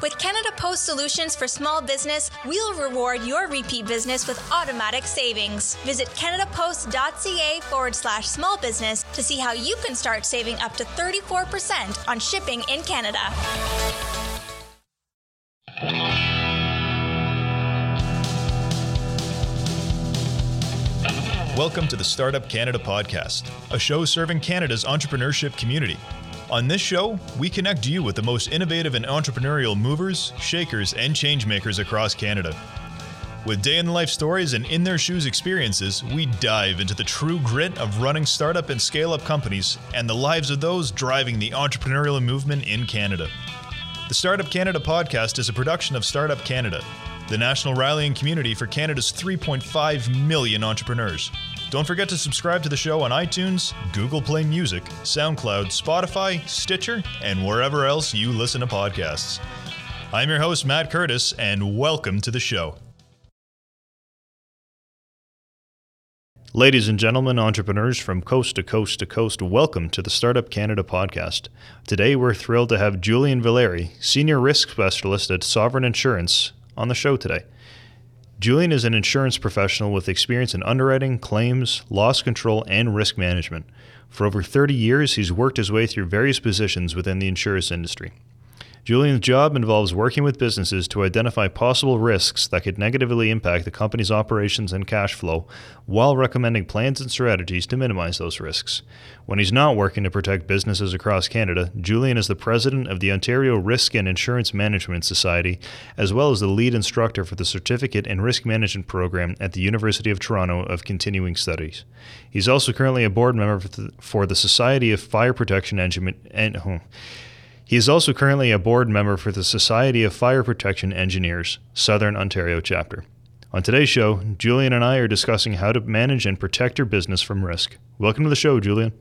With Canada Post Solutions for Small Business, we'll reward your repeat business with automatic savings. Visit canadapost.ca forward slash small business to see how you can start saving up to 34% on shipping in Canada. Welcome to the Startup Canada podcast, a show serving Canada's entrepreneurship community. On this show, we connect you with the most innovative and entrepreneurial movers, shakers, and changemakers across Canada. With day in the life stories and in their shoes experiences, we dive into the true grit of running startup and scale up companies and the lives of those driving the entrepreneurial movement in Canada. The Startup Canada podcast is a production of Startup Canada, the national rallying community for Canada's 3.5 million entrepreneurs. Don't forget to subscribe to the show on iTunes, Google Play Music, SoundCloud, Spotify, Stitcher, and wherever else you listen to podcasts. I'm your host, Matt Curtis, and welcome to the show. Ladies and gentlemen, entrepreneurs from coast to coast to coast, welcome to the Startup Canada podcast. Today, we're thrilled to have Julian Valeri, Senior Risk Specialist at Sovereign Insurance, on the show today. Julian is an insurance professional with experience in underwriting, claims, loss control, and risk management. For over 30 years, he's worked his way through various positions within the insurance industry. Julian's job involves working with businesses to identify possible risks that could negatively impact the company's operations and cash flow while recommending plans and strategies to minimize those risks. When he's not working to protect businesses across Canada, Julian is the president of the Ontario Risk and Insurance Management Society, as well as the lead instructor for the Certificate in Risk Management program at the University of Toronto of Continuing Studies. He's also currently a board member for the Society of Fire Protection Engineering. He is also currently a board member for the Society of Fire Protection Engineers, Southern Ontario chapter. On today's show, Julian and I are discussing how to manage and protect your business from risk. Welcome to the show, Julian.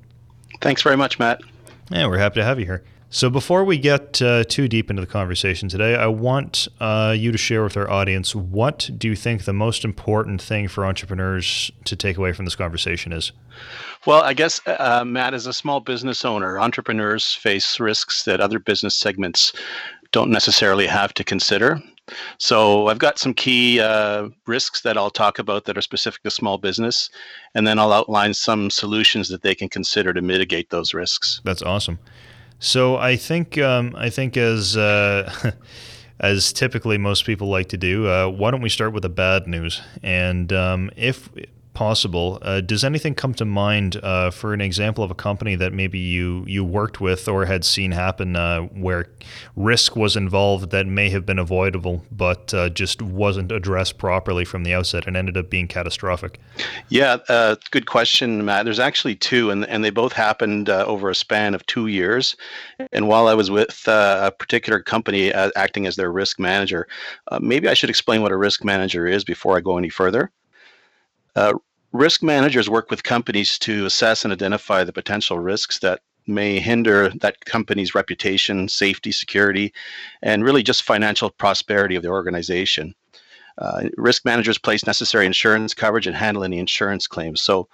Thanks very much, Matt. Yeah, we're happy to have you here. So, before we get uh, too deep into the conversation today, I want uh, you to share with our audience what do you think the most important thing for entrepreneurs to take away from this conversation is? Well, I guess, uh, Matt, as a small business owner, entrepreneurs face risks that other business segments don't necessarily have to consider. So I've got some key uh, risks that I'll talk about that are specific to small business, and then I'll outline some solutions that they can consider to mitigate those risks. That's awesome. So I think um, I think as uh, as typically most people like to do, uh, why don't we start with the bad news? And um, if possible. Uh, does anything come to mind uh, for an example of a company that maybe you you worked with or had seen happen uh, where risk was involved that may have been avoidable but uh, just wasn't addressed properly from the outset and ended up being catastrophic? Yeah, uh, good question, Matt. There's actually two, and and they both happened uh, over a span of two years. And while I was with a particular company acting as their risk manager, maybe I should explain what a risk manager is before I go any further. Uh, risk managers work with companies to assess and identify the potential risks that may hinder that company's reputation, safety, security, and really just financial prosperity of the organization. Uh, risk managers place necessary insurance coverage and handle any insurance claims. So,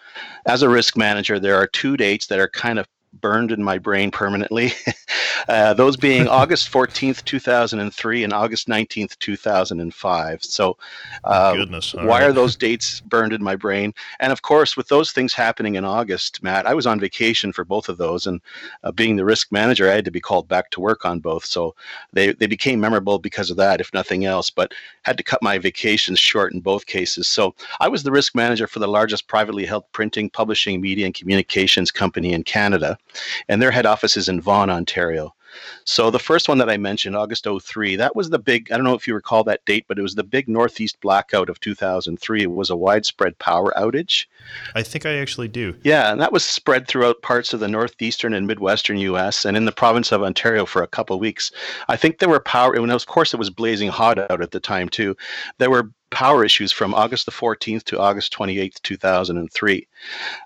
as a risk manager, there are two dates that are kind of burned in my brain permanently. uh, those being August 14th, 2003 and August 19th, 2005. So, uh, Goodness. why right. are those dates burned in my brain? And of course, with those things happening in August, Matt, I was on vacation for both of those. And uh, being the risk manager, I had to be called back to work on both. So they, they became memorable because of that, if nothing else, but had to cut my vacations short in both cases. So I was the risk manager for the largest privately held printing, publishing, media, and communications company in Canada and their head office is in Vaughan, Ontario. So the first one that I mentioned, August 03, that was the big, I don't know if you recall that date, but it was the big Northeast blackout of 2003. It was a widespread power outage. I think I actually do. Yeah, and that was spread throughout parts of the northeastern and midwestern U.S. and in the province of Ontario for a couple of weeks. I think there were power, and of course it was blazing hot out at the time too. There were power issues from August the 14th to August 28th, 2003.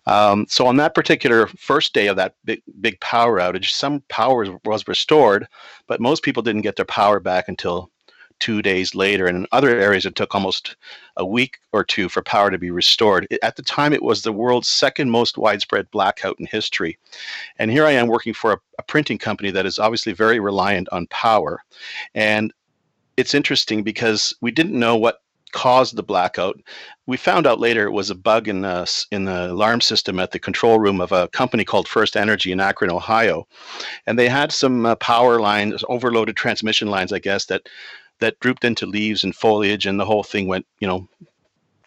Um, so on that particular first day of that big, big power outage, some power was restored, but most people didn't get their power back until two days later. And in other areas, it took almost a week or two for power to be restored. At the time, it was the world's second most widespread blackout in history. And here I am working for a, a printing company that is obviously very reliant on power. And it's interesting because we didn't know what caused the blackout. We found out later it was a bug in the, in the alarm system at the control room of a company called First Energy in Akron, Ohio. And they had some uh, power lines, overloaded transmission lines, I guess, that that drooped into leaves and foliage, and the whole thing went, you know,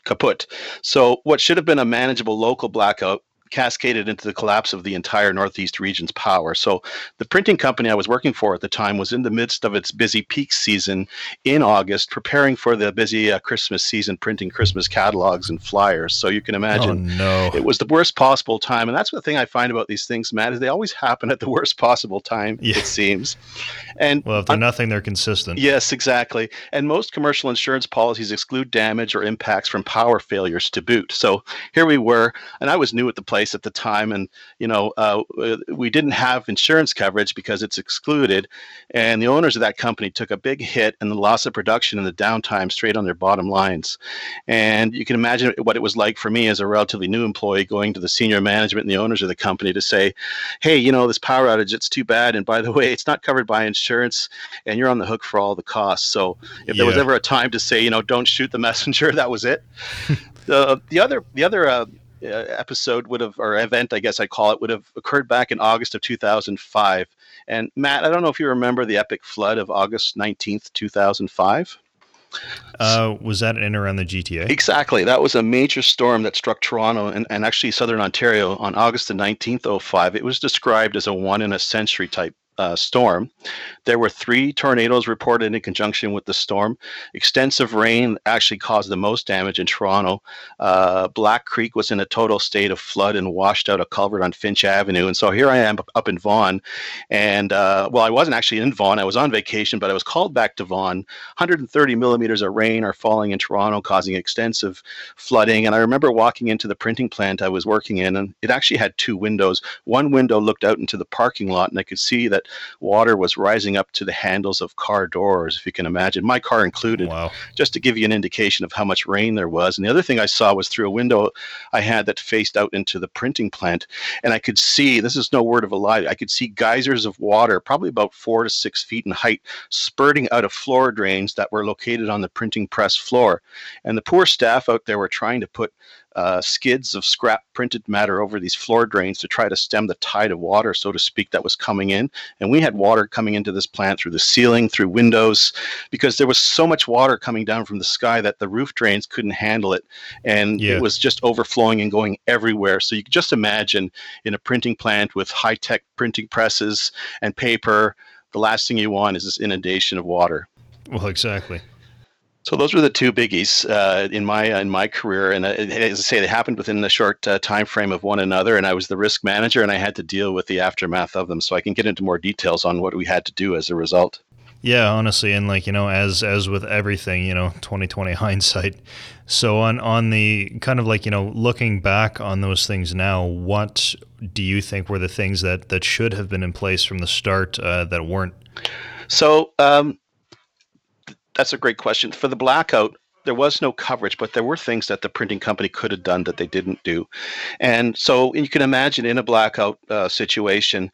kaput. So what should have been a manageable local blackout cascaded into the collapse of the entire Northeast region's power. So, the printing company I was working for at the time was in the midst of its busy peak season in August, preparing for the busy uh, Christmas season, printing Christmas catalogs and flyers. So, you can imagine oh, no. it was the worst possible time. And that's the thing I find about these things, Matt, is they always happen at the worst possible time, yeah. it seems. And well, if they're nothing, they're consistent. Yes, exactly. And most commercial insurance policies exclude damage or impacts from power failures to boot. So, here we were, and I was new at the place place at the time, and you know uh, we didn't have insurance coverage because it's excluded, and the owners of that company took a big hit and the loss of production and the downtime straight on their bottom lines, and you can imagine what it was like for me as a relatively new employee going to the senior management and the owners of the company to say, hey, you know this power outage, it's too bad, and by the way, it's not covered by insurance, and you're on the hook for all the costs. So if yeah. there was ever a time to say, you know, don't shoot the messenger, that was it. the the other the other uh, uh, episode would have, or event, I guess I call it, would have occurred back in August of 2005. And Matt, I don't know if you remember the epic flood of August 19th, 2005. Uh, was that in around the GTA? Exactly. That was a major storm that struck Toronto and, and actually southern Ontario on August the 19th, 05. It was described as a one in a century type uh, storm. There were three tornadoes reported in conjunction with the storm. Extensive rain actually caused the most damage in Toronto. Uh, Black Creek was in a total state of flood and washed out a culvert on Finch Avenue. And so here I am up in Vaughan. And uh, well, I wasn't actually in Vaughan, I was on vacation, but I was called back to Vaughan. 130 millimeters of rain are falling in Toronto, causing extensive flooding. And I remember walking into the printing plant I was working in, and it actually had two windows. One window looked out into the parking lot, and I could see that water was rising up to the handles of car doors, if you can imagine. My car included, wow. just to give you an indication of how much rain there was. And the other thing I saw was through a window I had that faced out into the printing plant, and I could see this is no word of a lie. I could see geysers of water, probably about four to six feet in height, spurting out of floor drains that were located on the printing press floor. And the poor staff out there were trying to put uh, skids of scrap printed matter over these floor drains to try to stem the tide of water, so to speak, that was coming in. And we had water coming into this plant through the ceiling, through windows, because there was so much water coming down from the sky that the roof drains couldn't handle it. And yeah. it was just overflowing and going everywhere. So you could just imagine in a printing plant with high tech printing presses and paper, the last thing you want is this inundation of water. Well, exactly. So those were the two biggies uh, in my in my career, and uh, as I say, they happened within the short uh, time frame of one another. And I was the risk manager, and I had to deal with the aftermath of them. So I can get into more details on what we had to do as a result. Yeah, honestly, and like you know, as as with everything, you know, twenty twenty hindsight. So on on the kind of like you know, looking back on those things now, what do you think were the things that that should have been in place from the start uh, that weren't? So um, that's a great question. For the blackout, there was no coverage, but there were things that the printing company could have done that they didn't do. And so you can imagine in a blackout uh, situation,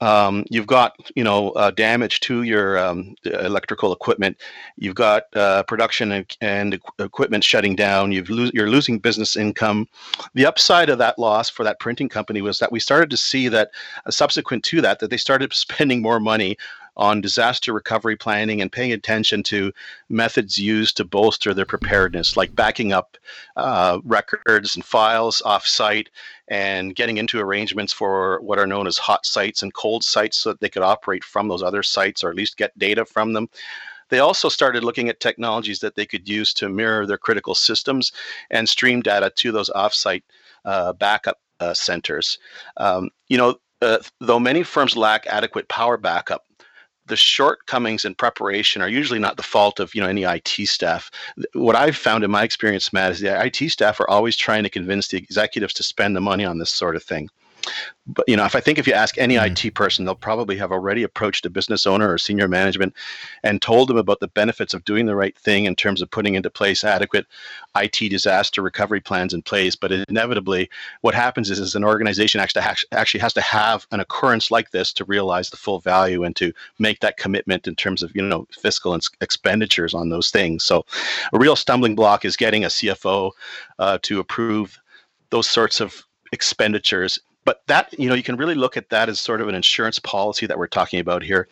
um, you've got you know uh, damage to your um, electrical equipment. You've got uh, production and, and, equipment shutting down. You've lo- you're losing business income. The upside of that loss for that printing company was that we started to see that uh, subsequent to that that they started spending more money on disaster recovery planning and paying attention to methods used to bolster their preparedness, like backing up uh, records and files offsite and getting into arrangements for what are known as hot sites and cold sites so that they could operate from those other sites or at least get data from them. They also started looking at technologies that they could use to mirror their critical systems and stream data to those offsite uh, backup uh, centers. Um, you know, uh, though many firms lack adequate power backup, the shortcomings in preparation are usually not the fault of you know any IT staff. What I've found in my experience, Matt, is the IT staff are always trying to convince the executives to spend the money on this sort of thing but you know if i think if you ask any mm-hmm. it person they'll probably have already approached a business owner or senior management and told them about the benefits of doing the right thing in terms of putting into place adequate it disaster recovery plans in place but inevitably what happens is, is an organization actually actually has to have an occurrence like this to realize the full value and to make that commitment in terms of you know fiscal and expenditures on those things so a real stumbling block is getting a cfo uh, to approve those sorts of expenditures but that you know you can really look at that as sort of an insurance policy that we're talking about here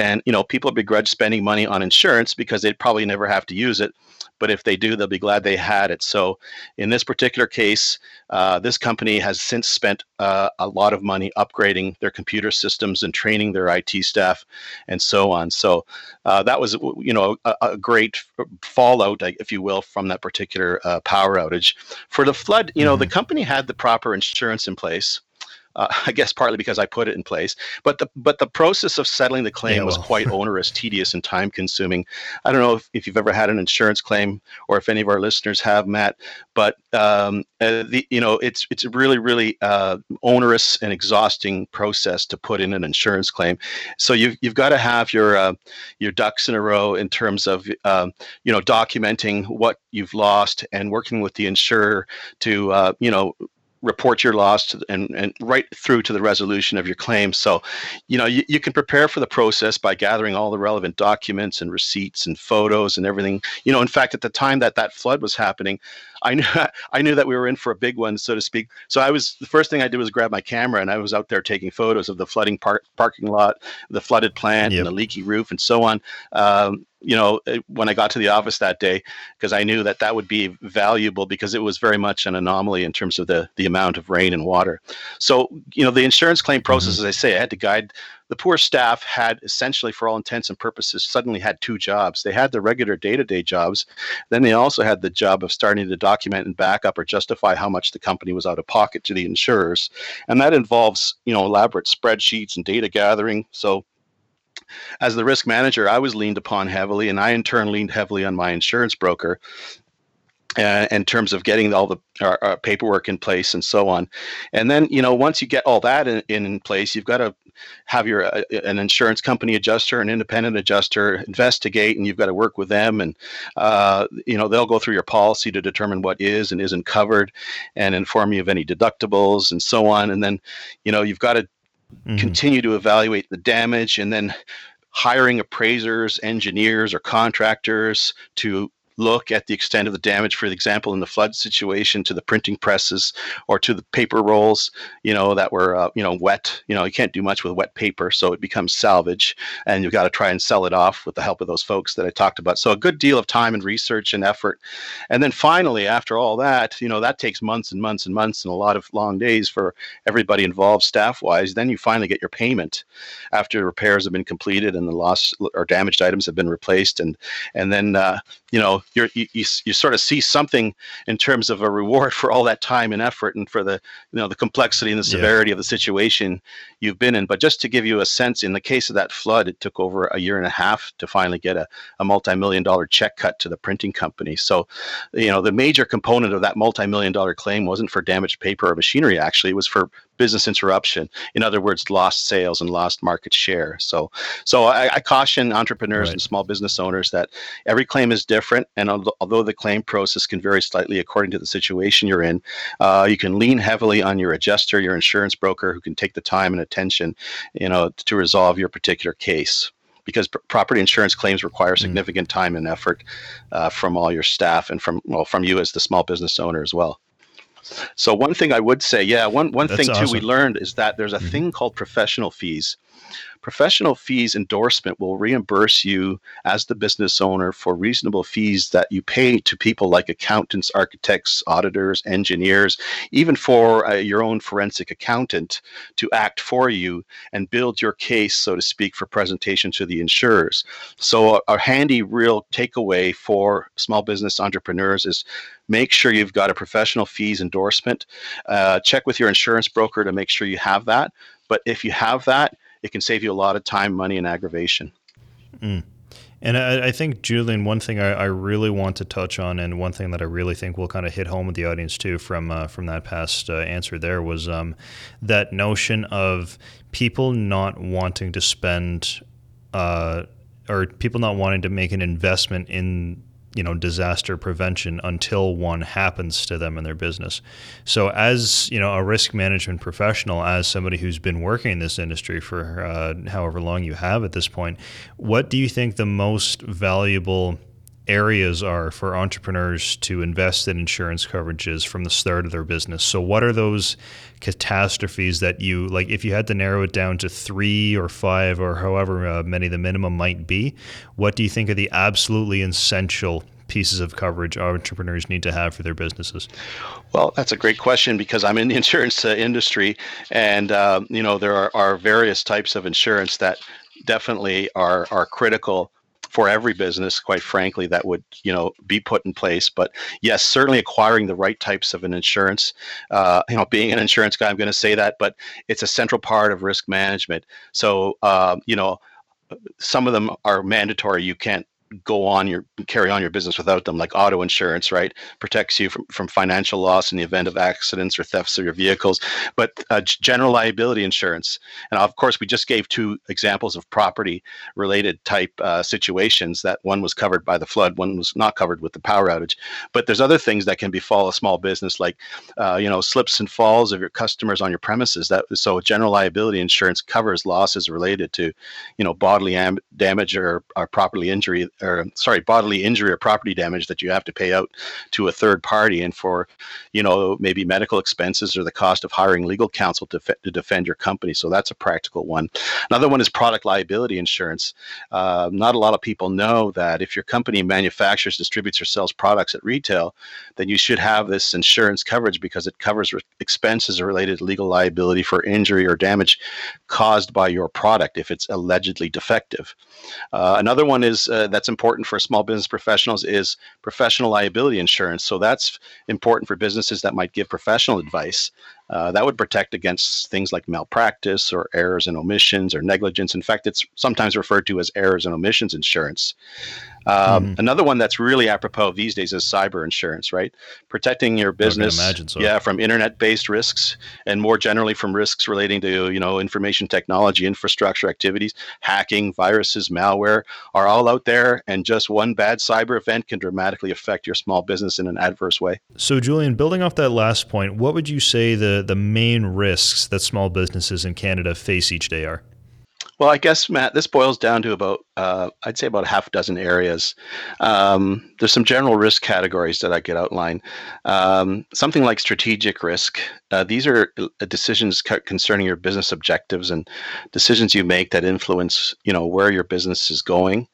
and you know people begrudge spending money on insurance because they'd probably never have to use it but if they do they'll be glad they had it. So in this particular case uh, this company has since spent uh, a lot of money upgrading their computer systems and training their it staff and so on. So uh, that was you know a, a, great fallout if you will from that particular uh, power outage. For the flood you know mm-hmm. the company had the proper insurance in place uh, I guess partly because I put it in place. But the but the process of settling the claim yeah, well. was quite onerous, tedious, and time consuming. I don't know if, if you've ever had an insurance claim or if any of our listeners have, Matt. But um, uh, the you know it's it's a really really uh, onerous and exhausting process to put in an insurance claim. So you've you've got to have your uh, your ducks in a row in terms of um, you know documenting what you've lost and working with the insurer to uh, you know report your loss and, and right through to the resolution of your claim. So, you know, you, you can prepare for the process by gathering all the relevant documents and receipts and photos and everything. You know, in fact, at the time that that flood was happening, I knew I knew that we were in for a big one, so to speak. So I was the first thing I did was grab my camera and I was out there taking photos of the flooding park, parking lot, the flooded plant, yep. and the leaky roof, and so on. Um, you know, eh, when I got to the office that day, because I knew that that would be valuable because it was very much an anomaly in terms of the the amount of rain and water. So you know, the insurance claim process, mm-hmm. as I say, I had to guide the poor staff had essentially, for all intents and purposes, suddenly had two jobs. They had the regular day to day jobs. Then they also had the job of starting to document and back up or justify how much the company was out of pocket to the insurers. And that involves, you know, elaborate spreadsheets and data gathering. So as the risk manager, I was leaned upon heavily, and I in turn leaned heavily on my insurance broker uh, in terms of getting all the uh, uh, paperwork in place and so on. And then, you know, once you get all that in, in place, you've got to have your uh, an insurance company adjuster, an independent adjuster investigate, and you've got to work with them, and uh, you know they'll go through your policy to determine what is and isn't covered, and inform you of any deductibles and so on. And then, you know, you've got to mm-hmm. continue to evaluate the damage, and then hiring appraisers, engineers, or contractors to look at the extent of the damage, for example, in the flood situation to the printing presses or to the paper rolls, you know, that were, uh, you know, wet. You know, you can't do much with wet paper, so it becomes salvage, and you've got to try and sell it off with the help of those folks that I talked about. So a good deal of time and research and effort. And then finally, after all that, you know, that takes months and months and months and a lot of long days for everybody involved staff wise. Then you finally get your payment after repairs have been completed and the lost or damaged items have been replaced. And, and then, uh, you know, you you, you sort of see something in terms of a reward for all that time and effort and for the you know the complexity and the severity yeah. of the situation you've been in. But just to give you a sense, in the case of that flood, it took over a year and a half to finally get a, a multi-million dollar check cut to the printing company. So, you know, the major component of that multi-million dollar claim wasn't for damaged paper or machinery. Actually, it was for business interruption. In other words, lost sales and lost market share. So, so I, I caution entrepreneurs right. and small business owners that every claim is different, and although the claim process can vary slightly according to the situation you're in, uh, you can lean heavily on your adjuster, your insurance broker, who can take the time and attention, you know, to resolve your particular case because pr- property insurance claims require mm. significant time and effort uh, from all your staff and from well from you as the small business owner as well. So one thing I would say, yeah, one one That's thing awesome. too we learned is that there's a mm-hmm. thing called professional fees. professional fees endorsement will reimburse you as the business owner for reasonable fees that you pay to people like accountants, architects, auditors, engineers, even for uh, your own forensic accountant to act for you and build your case, so to speak, for presentation to the insurers. So, a, a handy real takeaway for small business entrepreneurs is make sure you've got a professional fees endorsement. Uh, check with your insurance broker to make sure you have that. But if you have that, it can save you a lot of time, money, and aggravation. Mm. And I, I, think, Julian, one thing I, I, really want to touch on, and one thing that I really think will kind of hit home with the audience too, from uh, from that past uh, answer there, was um, that notion of people not wanting to spend, uh, or people not wanting to make an investment in you know disaster prevention until one happens to them in their business. So as you know a risk management professional, as somebody who's been working in this industry for uh, however long you have at this point, what do you think the most valuable areas are for entrepreneurs to invest in insurance coverages from the start of their business. So, what are those catastrophes that you like? If you had to narrow it down to three or five or however uh, many the minimum might be, what do you think are the absolutely essential pieces of coverage entrepreneurs need to have for their businesses? Well, that's a great question because I'm in the insurance uh, industry, and uh, you know there are, are various types of insurance that definitely are are critical for every business, quite frankly, that would you know be put in place. But yes, certainly acquiring the right types of an insurance. Uh, you know, being an insurance guy, I'm going to say that, but it's a central part of risk management. So um, you know, some of them are mandatory. You can't go on your carry on your business without them like auto insurance right protects you from, from financial loss in the event of accidents or thefts of your vehicles. But uh, general liability insurance and of course we just gave two examples of property related type uh, situations that one was covered by the flood one was not covered with the power outage. But there's other things that can befall a small business like uh, you know slips and falls of your customers on your premises that so general liability insurance covers losses related to you know bodily am- damage or, or property injury or sorry bodily injury or property damage that you have to pay out to a third party. And for you know maybe medical expenses or the cost of hiring legal counsel to, to defend your company. So that's a practical one. Another one is product liability insurance. Uh, not a lot of people know that if your company manufactures distributes or sells products at retail then you should have this insurance coverage because it covers expenses related to legal liability for injury or damage caused by your product if it's allegedly defective. Uh, another one is uh, that's important for small business professionals is professional liability insurance. So that's important for businesses that might give professional advice. Uh, that would protect against things like malpractice or errors and omissions or negligence. In fact, it's sometimes referred to as errors and omissions insurance. Um, mm-hmm. Another one that's really apropos these days is cyber insurance, right? Protecting your business, so. yeah, from internet-based risks and more generally from risks relating to you know information technology, infrastructure activities, hacking, viruses, malware are all out there, and just one bad cyber event can dramatically affect your small business in an adverse way. So, Julian, building off that last point, what would you say the the main risks that small businesses in Canada face each day are? Well, I guess Matt, this boils down to about uh, I'd say about a half dozen areas. Um, there's some general risk categories that I could outline. Um, something like strategic risk. Uh, these are uh, decisions concerning your business objectives and decisions you make that influence, you know, where your business is going.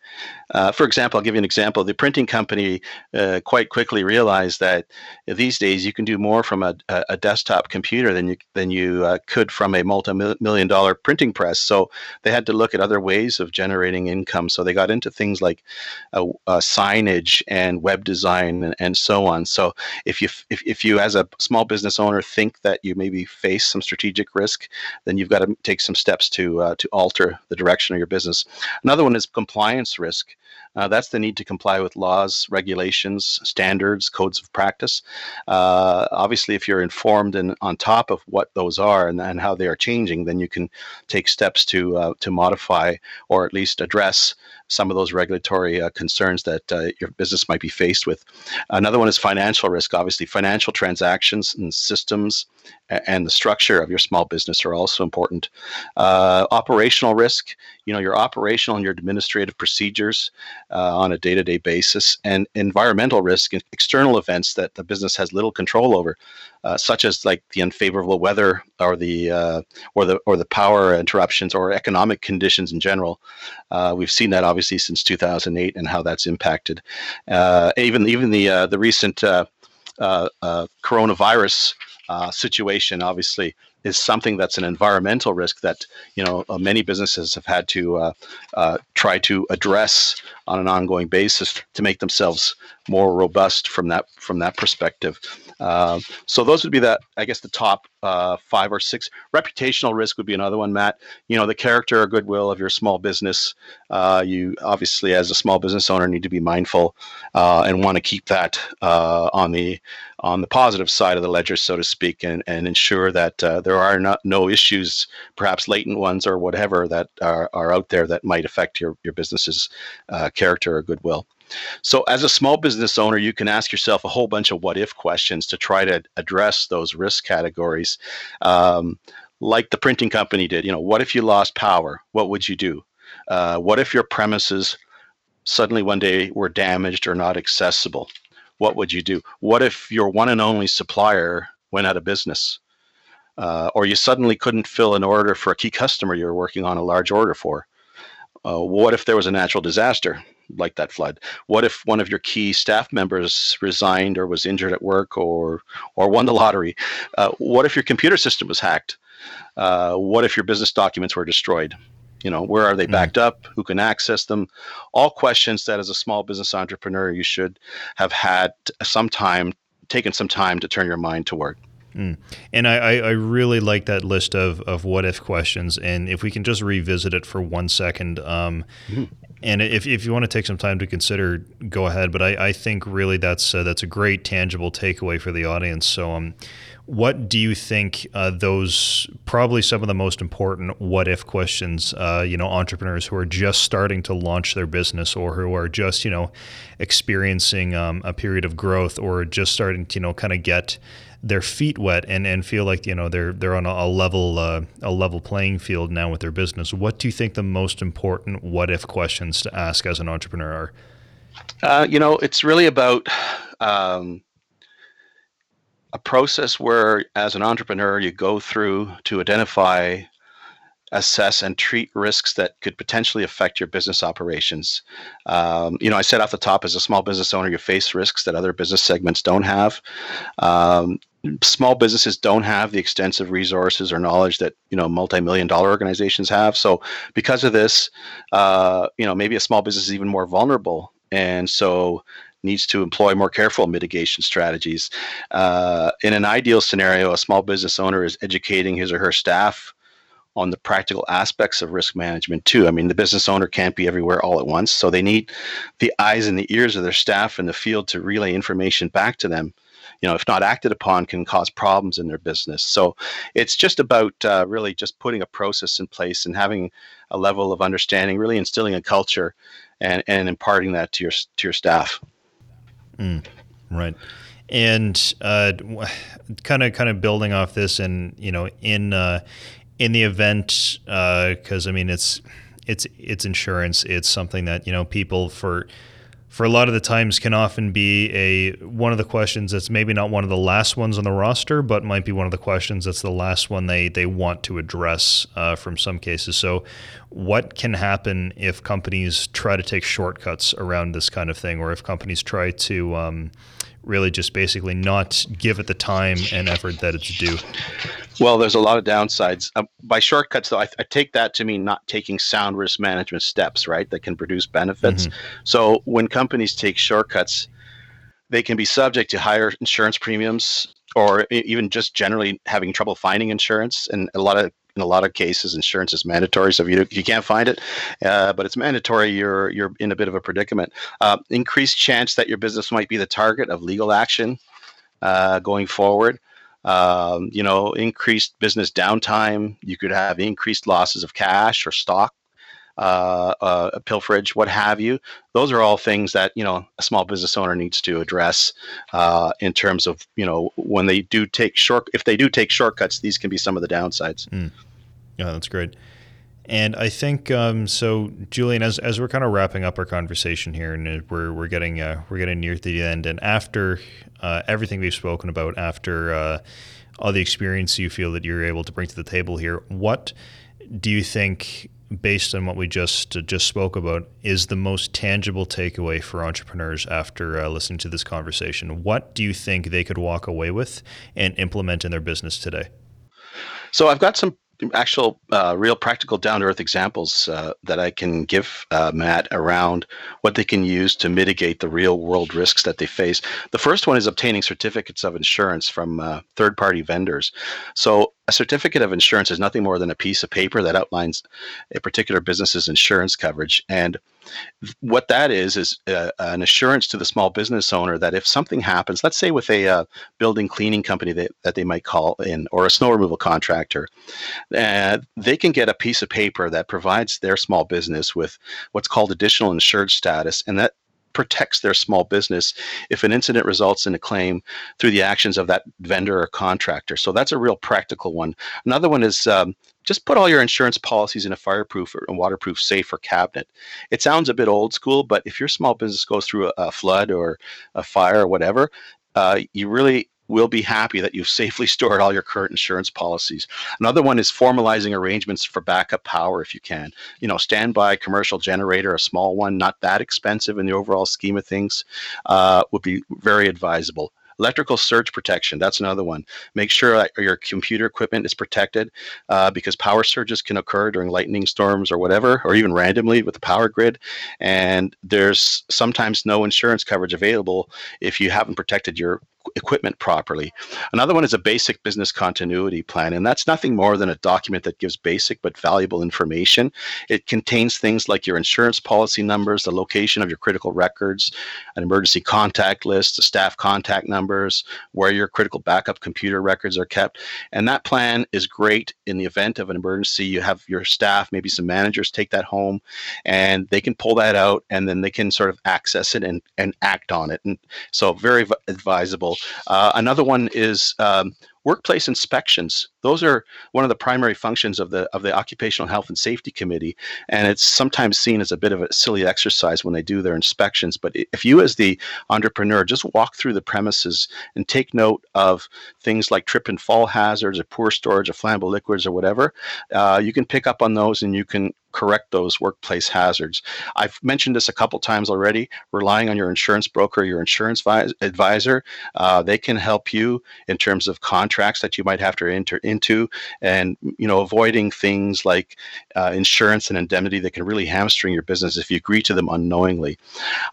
Uh, for example, I'll give you an example. The printing company uh, quite quickly realized that these days you can do more from a, a desktop computer than you than you uh, could from a multi-million dollar printing press. So they had to look at other ways of generating income. So they got into things like uh, signage and web design and, and so on. So if you if, if you as a small business owner think that you maybe face some strategic risk, then you've got to take some steps to uh, to alter the direction of your business. Another one is compliance risk. Uh, that's the need to comply with laws, regulations, standards, codes of practice. Uh, obviously, if you're informed and on top of what those are and, and how they are changing, then you can take steps to uh, to modify or at least address some of those regulatory uh, concerns that uh, your business might be faced with. Another one is financial risk. Obviously, financial transactions and systems and the structure of your small business are also important. Uh, operational risk, you know your operational and your administrative procedures uh, on a day-to-day basis, and environmental risk and external events that the business has little control over, uh, such as like the unfavorable weather or the uh, or the or the power interruptions or economic conditions in general. Uh, we've seen that obviously since 2008 and how that's impacted. Uh, even even the the recent coronavirus situation obviously is something that's an environmental risk that you know uh, many businesses have had to uh, uh, try to address on an ongoing basis to make themselves more robust from that from that perspective. Uh, so those would be the I guess the top uh, five or six. Reputational risk would be another one, Matt. You know the character or goodwill of your small business. Uh, you obviously, as a small business owner, need to be mindful and want to keep that on the on the positive side of the ledger, so to speak, and, and ensure that uh, there are not no issues, perhaps latent ones or whatever, that are, are out there that might affect your, your business's uh, character or goodwill. So, as a small business owner, you can ask yourself a whole bunch of what if questions to try to address those risk categories. Um, like the printing company did, you know, what if you lost power? What would you do? Uh, what if your premises suddenly one day were damaged or not accessible? what would you do? What if your one and only supplier went out of business? Uh, or you suddenly couldn't fill an order for a key customer you were working on a large order for? Uh, what if there was a natural disaster like that flood? What if one of your key staff members resigned or was injured at work or or won the lottery? Uh, what if your computer system was hacked? Uh, what if your business documents were destroyed? you know where are they hmm. backed mm. up who can access them all questions that as a small business entrepreneur you should have had some time taken some time to turn your mind toward Mm. And I, I really like that list of, of what if questions. And if we can just revisit it for one second, um, mm. And if, if you want to take some time to consider, go ahead. But I, I think really that's uh, that's a great tangible takeaway for the audience. So um, what do you think uh, those probably some of the most important what if questions, uh, you know, entrepreneurs who are just starting to launch their business or who are just, you know, experiencing um, a period of growth or just starting to, you know, kind of get their feet wet and, and feel like you know they're they're on a, level uh, a level playing field now with their business. What do you think the most important what if questions to ask as an entrepreneur are? Uh, you know, it's really about um, a process where, as an entrepreneur, you go through to identify, assess, and treat risks that could potentially affect your business operations. Um, you know, I said off the top, as a small business owner, you face risks that other business segments don't have. Um, small businesses don't have the extensive resources or knowledge that you know multi-million dollar organizations have so because of this uh, you know maybe a small business is even more vulnerable and so needs to employ more careful mitigation strategies. Uh, in an ideal scenario, a small business owner is educating his or her staff on the practical aspects of risk management too. I mean, the business owner can't be everywhere all at once, so they need the eyes and the ears of their staff in the field to relay information back to them. You know, if not acted upon, can cause problems in their business. So it's just about uh, really just putting a process in place and having a level of understanding, really instilling a culture, and and imparting that to your to your staff. Mm, right. And kind of kind of building off this, and you know, in uh, in the event, because uh, I mean, it's it's it's insurance. It's something that you know people for for a lot of the times can often be a one of the questions that's maybe not one of the last ones on the roster, but might be one of the questions that's the last one they they want to address uh, from some cases. So, what can happen if companies try to take shortcuts around this kind of thing, or if companies try to um, really just basically not give it the time and effort that it's due? Well, there's a lot of downsides. Uh, by shortcuts, though, I, I, take that to mean not taking sound risk management steps, right, that can produce benefits. Mm-hmm. So when companies take shortcuts, they can be subject to higher insurance premiums or even just generally having trouble finding insurance. And a lot of in a lot of cases, insurance is mandatory. So if you, if you can't find it, uh, but it's mandatory, you're you're in a bit of a predicament. Uh, increased chance that your business might be the target of legal action uh, going forward. Um, you know, increased business downtime. You could have increased losses of cash or stock uh, uh, pilferage, what have you. Those are all things that you know a small business owner needs to address uh, in terms of you know when they do take short. If they do take shortcuts, these can be some of the downsides. Mm. Yeah, that's great. And I think um, so, Julian. As, as we're kind of wrapping up our conversation here, and we're we're getting uh, we're getting near the end, and after uh, everything we've spoken about, after uh, all the experience you feel that you're able to bring to the table here, what do you think, based on what we just just spoke about, is the most tangible takeaway for entrepreneurs after uh, listening to this conversation? What do you think they could walk away with and implement in their business today? So I've got some actual uh, real practical down to earth examples uh, that I can give uh, Matt around what they can use to mitigate the real world risks that they face. The first one is obtaining certificates of insurance from uh, third party vendors. So, a certificate of insurance is nothing more than a piece of paper that outlines a particular business's insurance coverage. And what that is is uh, an assurance to the small business owner that if something happens, let's say with a uh, building cleaning company that, that they might call in, or a snow removal contractor, uh, they can get a piece of paper that provides their small business with what's called additional insured status, and that protects their small business if an incident results in a claim through the actions of that vendor or contractor. So that's a real practical one. Another one is um, just put all your insurance policies in a fireproof or waterproof safe or cabinet. It sounds a bit old school, but if your small business goes through a, flood or a fire or whatever, uh, you really will be happy that you've safely stored all your current insurance policies. Another one is formalizing arrangements for backup power if you can. You know, standby commercial generator, a small one, not that expensive in the overall scheme of things, uh, would be very advisable. Electrical surge protection, that's another one. Make sure that your computer equipment is protected uh, because power surges can occur during lightning storms or whatever, or even randomly with the power grid. And there's sometimes no insurance coverage available if you haven't protected your equipment properly. Another one is a basic business continuity plan, and that's nothing more than a document that gives basic but valuable information. It contains things like your insurance policy numbers, the location of your critical records, an emergency contact list, the staff contact numbers, where your critical backup computer records are kept. And that plan is great in the event of an emergency. You have your staff, maybe some managers take that home and they can pull that out and then they can sort of access it and, and act on it. And so very advisable uh, another one is um, workplace inspections. Those are one of the primary functions of the of the Occupational Health and Safety Committee, and it's sometimes seen as a bit of a silly exercise when they do their inspections. But if you, as the entrepreneur, just walk through the premises and take note of things like trip and fall hazards, or poor storage of flammable liquids, or whatever, uh, you can pick up on those and you can correct those workplace hazards. I've mentioned this a couple times already. Relying on your insurance broker, your insurance advisor, uh, they can help you in terms of contracts that you might have to enter into, and you know, avoiding things like uh, insurance and indemnity that can really hamstring your business if you agree to them unknowingly.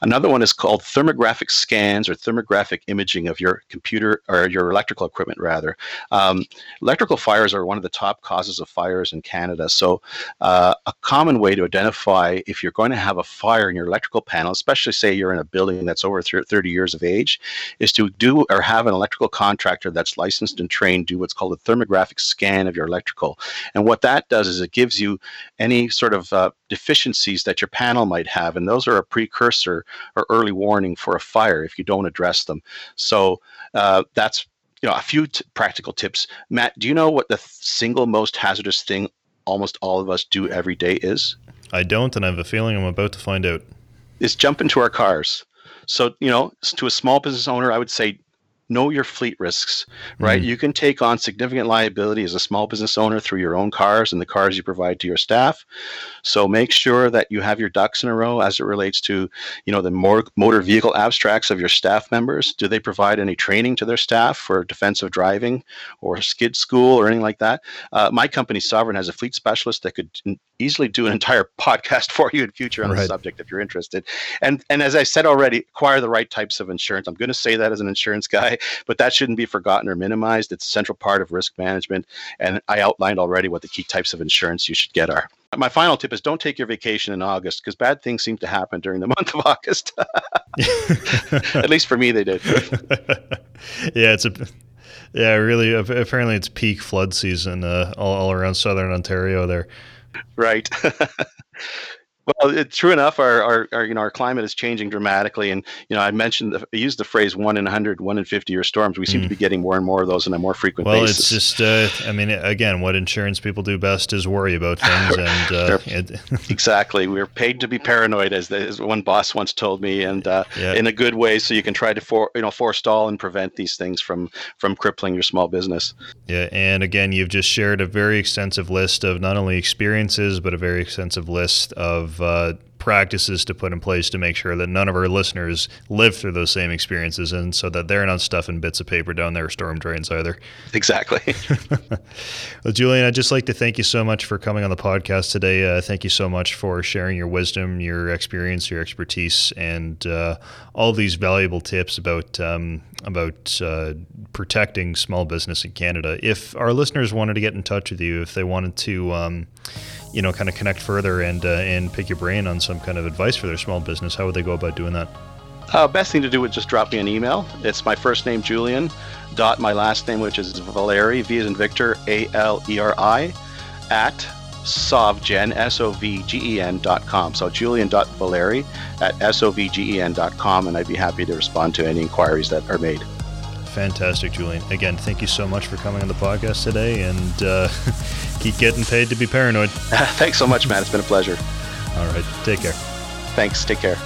Another one is called thermographic scans or thermographic imaging of your computer or your electrical equipment, rather. Um, electrical fires are one of the top causes of fires in Canada. So, uh, a common way to identify if you're going to have a fire in your electrical panel, especially say you're in a building that's over 30 years of age, is to do or have an electrical contractor that's licensed and trained do what's called a thermographic scan of your electrical. And what that does is it gives you any sort of uh, deficiencies that your panel might have, and those are a precursor or early warning for a fire if you don't address them. So uh, that's you know a few t- practical tips. Matt, do you know what the th- single most hazardous thing almost all of us do every day is? I don't, and I have a feeling I'm about to find out. Is jump into our cars. So, you know, to a small business owner, I would say know your fleet risks, right? Mm-hmm. You can take on significant liability as a small business owner through your own cars and the cars you provide to your staff. So make sure that you have your ducks in a row as it relates to, you know, the more motor vehicle abstracts of your staff members. Do they provide any training to their staff for defensive driving or skid school or anything like that? Uh, my company, Sovereign, has a fleet specialist that could easily do an entire podcast for you in future on right. the subject if you're interested. And and as I said already, acquire the right types of insurance. I'm going to say that as an insurance guy, but that shouldn't be forgotten or minimized. It's a central part of risk management. And I outlined already what the key types of insurance you should get are. My final tip is don't take your vacation in August because bad things seem to happen during the month of August. At least for me, they did. yeah, it's a yeah, really. Apparently, it's peak flood season uh, all, all around southern Ontario there. Right. Well, it, true enough, our, our, our, you know our climate is changing dramatically, and you know I mentioned I used the phrase one in 100, one in 50 year storms. We seem mm. to be getting more and more of those on a more frequent well, basis. Well, it's just uh, I mean again, what insurance people do best is worry about things, and uh, it, exactly, we're paid to be paranoid, as, the, as one boss once told me, and uh, yeah. in a good way, so you can try to for you know forestall and prevent these things from from crippling your small business. Yeah, and again, you've just shared a very extensive list of not only experiences but a very extensive list of uh, practices to put in place to make sure that none of our listeners live through those same experiences and so that they're not stuffing bits of paper down their storm drains either. Exactly. well, Julian, I'd just like to thank you so much for coming on the podcast today. Uh, thank you so much for sharing your wisdom, your experience, your expertise, and uh, all these valuable tips about um, about uh, protecting small business in Canada. If our listeners wanted to get in touch with you, if they wanted to, um, you know, kind of connect further and uh, and pick your brain on some kind of advice for their small business, how would they go about doing that? Uh, best thing to do would just drop me an email. It's my first name Julian dot my last name, which is Valeri V as in Victor A L E R I at sovgen s o v g e n dot com. So Julian dot Valeri at s o v g e n dot com, and I'd be happy to respond to any inquiries that are made. Fantastic, Julian. Again, thank you so much for coming on the podcast today and uh, keep getting paid to be paranoid. Thanks so much, man. It's been a pleasure. All right. Take care. Thanks. Take care.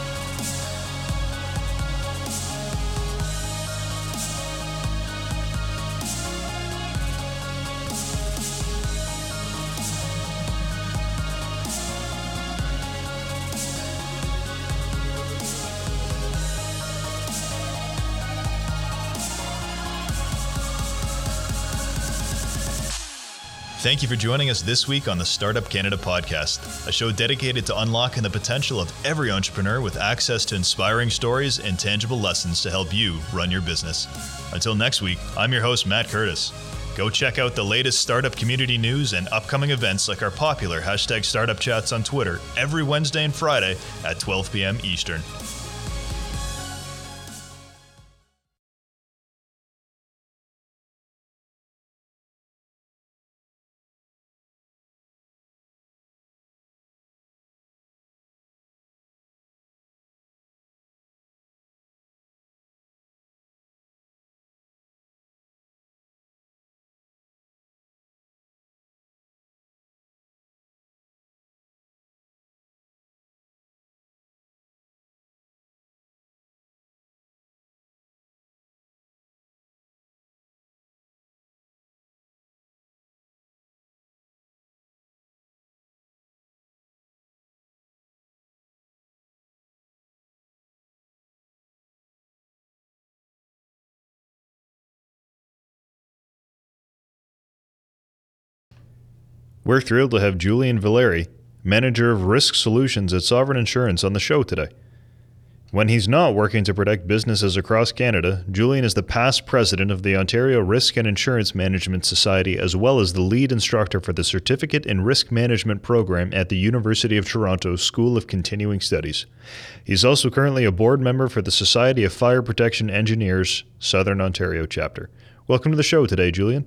Thank you for joining us this week on the Startup Canada podcast, a show dedicated to unlocking the potential of every entrepreneur with access to inspiring stories and tangible lessons to help you run your business. Until next week, I'm your host, Matt Curtis. Go check out the latest startup community news and upcoming events like our popular hashtag startup chats on Twitter every Wednesday and Friday at 12 p.m. Eastern. We're thrilled to have Julian Valeri, Manager of Risk Solutions at Sovereign Insurance, on the show today. When he's not working to protect businesses across Canada, Julian is the past president of the Ontario Risk and Insurance Management Society, as well as the lead instructor for the Certificate in Risk Management program at the University of Toronto School of Continuing Studies. He's also currently a board member for the Society of Fire Protection Engineers, Southern Ontario chapter. Welcome to the show today, Julian.